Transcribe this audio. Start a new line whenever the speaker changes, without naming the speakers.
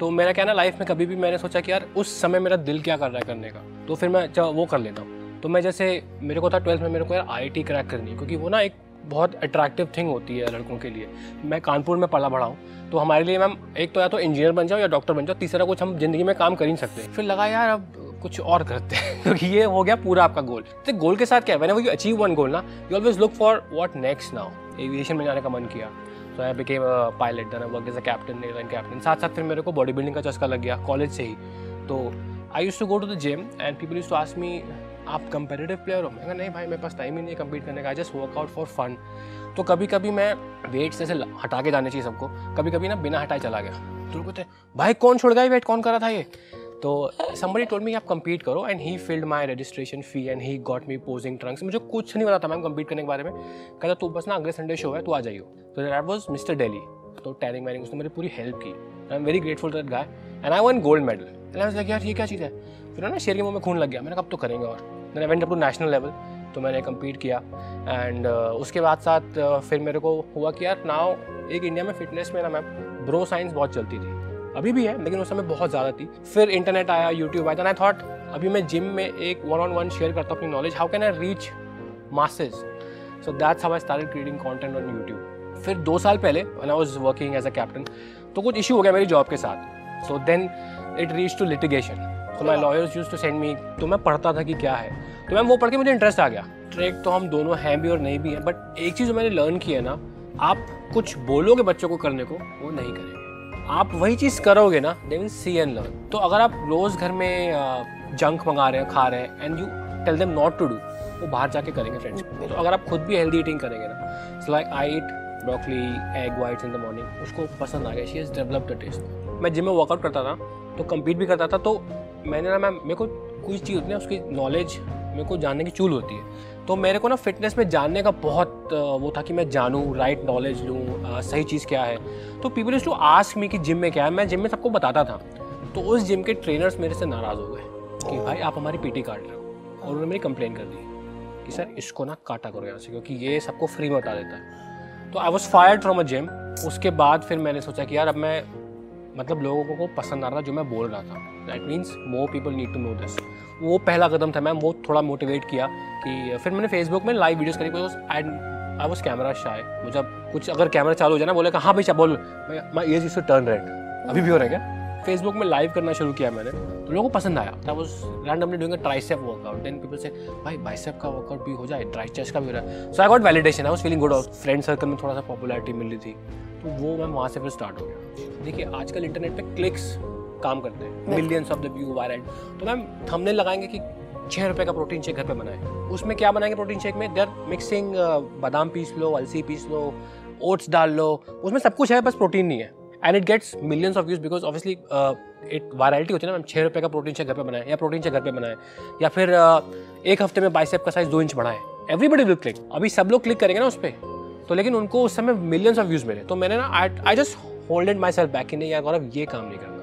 तो मेरा क्या ना लाइफ में कभी भी मैंने सोचा कि यार, उस समय मेरा दिल क्या कर रहा है करने का तो फिर मैं चलो वो कर लेता हूँ। तो मैं जैसे, मेरे को था ट्वेल्थ में मेरे को यार आई क्रैक करनी क्योंकि वो ना एक बहुत अट्रैक्टिव थिंग होती है लड़कों के लिए। मैं कानपुर में पला बढ़ा हूँ तो हमारे लिए मैम, एक तो या तो इंजीनियर बन जाओ या डॉक्टर बन जाओ, तीसरा कुछ हम ज़िंदगी में काम कर ही सकते। फिर लगा, यार, अब कुछ और करते हैं। क्योंकि ये हो गया पूरा आपका गोल तो गोल के साथ क्या है वो यू अचीव वन गोल ना you always look for what next now aviation में जाने का मन किया। तो I became pilot then I work as a captain airline captain साथ साथ फिर मेरे को बॉडी बिल्डिंग का चस्का लग गया कॉलेज से ही। तो I use to go to the gym and people use to ask me आप कंपेरेटिव प्लेयर हो? मैं नहीं भाई, मेरे पास टाइम ही नहीं है कम्पीट करने का। जस्ट वर्कआउट फॉर फन तो कभी कभी मैं वेट जैसे हटा के जाने चाहिए सबको कभी कभी ना बिना हटाए चला गया। तो कहते भाई, कौन छोड़ गया वेट कौन करा था ये? तो समबडी टोल्ड मी आप कम्पीट करो and he filled my registration fee and he got me posing trunks मुझे कुछ नहीं पता था मैम कम्पीट करने के बारे में। कहता तू बस ना अगले संडे शो है तू आ जाइयो. तो दैट वॉज़ मिस्टर डेली तो टैरिंग वैरिंग उसने मेरी पूरी हेल्प की। I am very grateful that guy and I won gold medal and I यार ये क्या चीज़ है? फिर ना शेर के मुँह में खून लग गया। मैंने कब तो करेंगे और। मैंने went up to national level तो मैंने कम्पीट किया। एंड uh, उसके बाद साथ uh, फिर मेरे को हुआ कि यार नाउ एक इंडिया में फिटनेस में ना मैम ब्रो साइंस बहुत चलती थी। अभी भी है, लेकिन उस समय बहुत ज़्यादा थी। फिर इंटरनेट आया यूट्यूब आया आई थॉट अभी मैं जिम में एक वन ऑन वन शेयर करता हूँ अपनी knowledge how can I reach masses so that's how I started creating content on YouTube फिर दो साल पहले I was working as a captain तो कुछ इशू हो गया मेरी जॉब के साथ। So then it reach to litigation तो my lawyers use to send me तो मैं पढ़ता था कि क्या है। तो मैम, वो पढ़ के मुझे इंटरेस्ट आ गया। ट्रेक तो हम दोनों हैं भी और नहीं भी हैं बट एक चीज़ मैंने लर्न की है ना, आप कुछ बोलोगे बच्चों को करने को, वो नहीं करेंगे। आप वही चीज़ करोगे ना they mean see and learn तो अगर आप रोज़ घर में जंक मंगा रहे हैं खा रहे हैं and you tell them not to do वो बाहर जाके करेंगे फ्रेंड्स तो अगर आप खुद भी हेल्दी ईटिंग करेंगे ना so like I eat broccoli egg whites in the morning उसको पसंद आ गया she is develop the taste मैं जिम में वर्कआउट करता था तो कम्पीट भी करता था तो मैंने ना मैम मेरे को कुछ चीज़ होती है उसकी नॉलेज मेरे को जानने की चूल होती है। तो मेरे को ना फिटनेस में जानने का बहुत वो था कि मैं जानूँ राइट नॉलेज लूँ सही चीज़ क्या है। तो people is to ask me कि जिम में क्या है मैं जिम में सबको बताता था। तो उस जिम के ट्रेनर्स मेरे से नाराज़ हो गए कि भाई आप हमारी पीटी काट रहे हो। और उन्होंने मेरी कंप्लेन कर दी कि सर इसको ना काटा करो यहाँ से क्योंकि ये सबको फ्री में बता देता है। तो I was fire from a gym उसके बाद फिर मैंने सोचा कि यार अब मैं मतलब लोगों को पसंद आ रहा था जो मैं बोल रहा था। That means more people need to know this वो पहला कदम था मैम, वो थोड़ा मोटिवेट किया कि फिर मैंने फेसबुक में लाइव वीडियोस करी because I I was camera shy मुझे कुछ अगर कैमरा चालू हो जाए ना, बोले हाँ भाई, बोल। मैं ये चीज़ टर्न रेड अभी भी हो रहा है क्या? फेसबुक में लाइव करना शुरू किया मैंने तो लोगों को पसंद आया। I was randomly doing tricep workout then people से भाई बाइसेप का वर्कआउट भी हो जाए ट्राई चेस्ट का भी हो रहा है. So I got validation I was feeling good friend circle में थोड़ा सा पॉपुलैरिटी मिल रही थी। तो वो मैं वहाँ से फिर स्टार्ट हो गया। देखिए आजकल इंटरनेट पे क्लिक्स काम करते हैं। Millions of the view viral तो मैम हमने लगाएँगे कि छः रुपये का प्रोटीन शेक घर पे बनाए। उसमें क्या बनाएँगे प्रोटीन शेक में? देर मिक्सिंग बादाम पीस लो अलसी पीस लो ओट्स डाल लो। उसमें सब कुछ है बस प्रोटीन नहीं है। And it gets millions of views because obviously एक वायरलिटी होती है ना मैम छः रुपये का प्रोटीन शेक घर पे बनाए या प्रोटीन शेक घर पे बनाए। या फिर uh, एक हफ़्ते में बाइसेप का साइज़ दो इंच बढ़ाए। एवरीबडी विल क्लिक अभी सब लोग क्लिक करेंगे ना उस पर तो लेकिन उनको उस समय मिलियंस ऑफ़ व्यूज़ मिले। तो मैंने ना I just hold myself back in यार, गौरव, ये काम नहीं करना।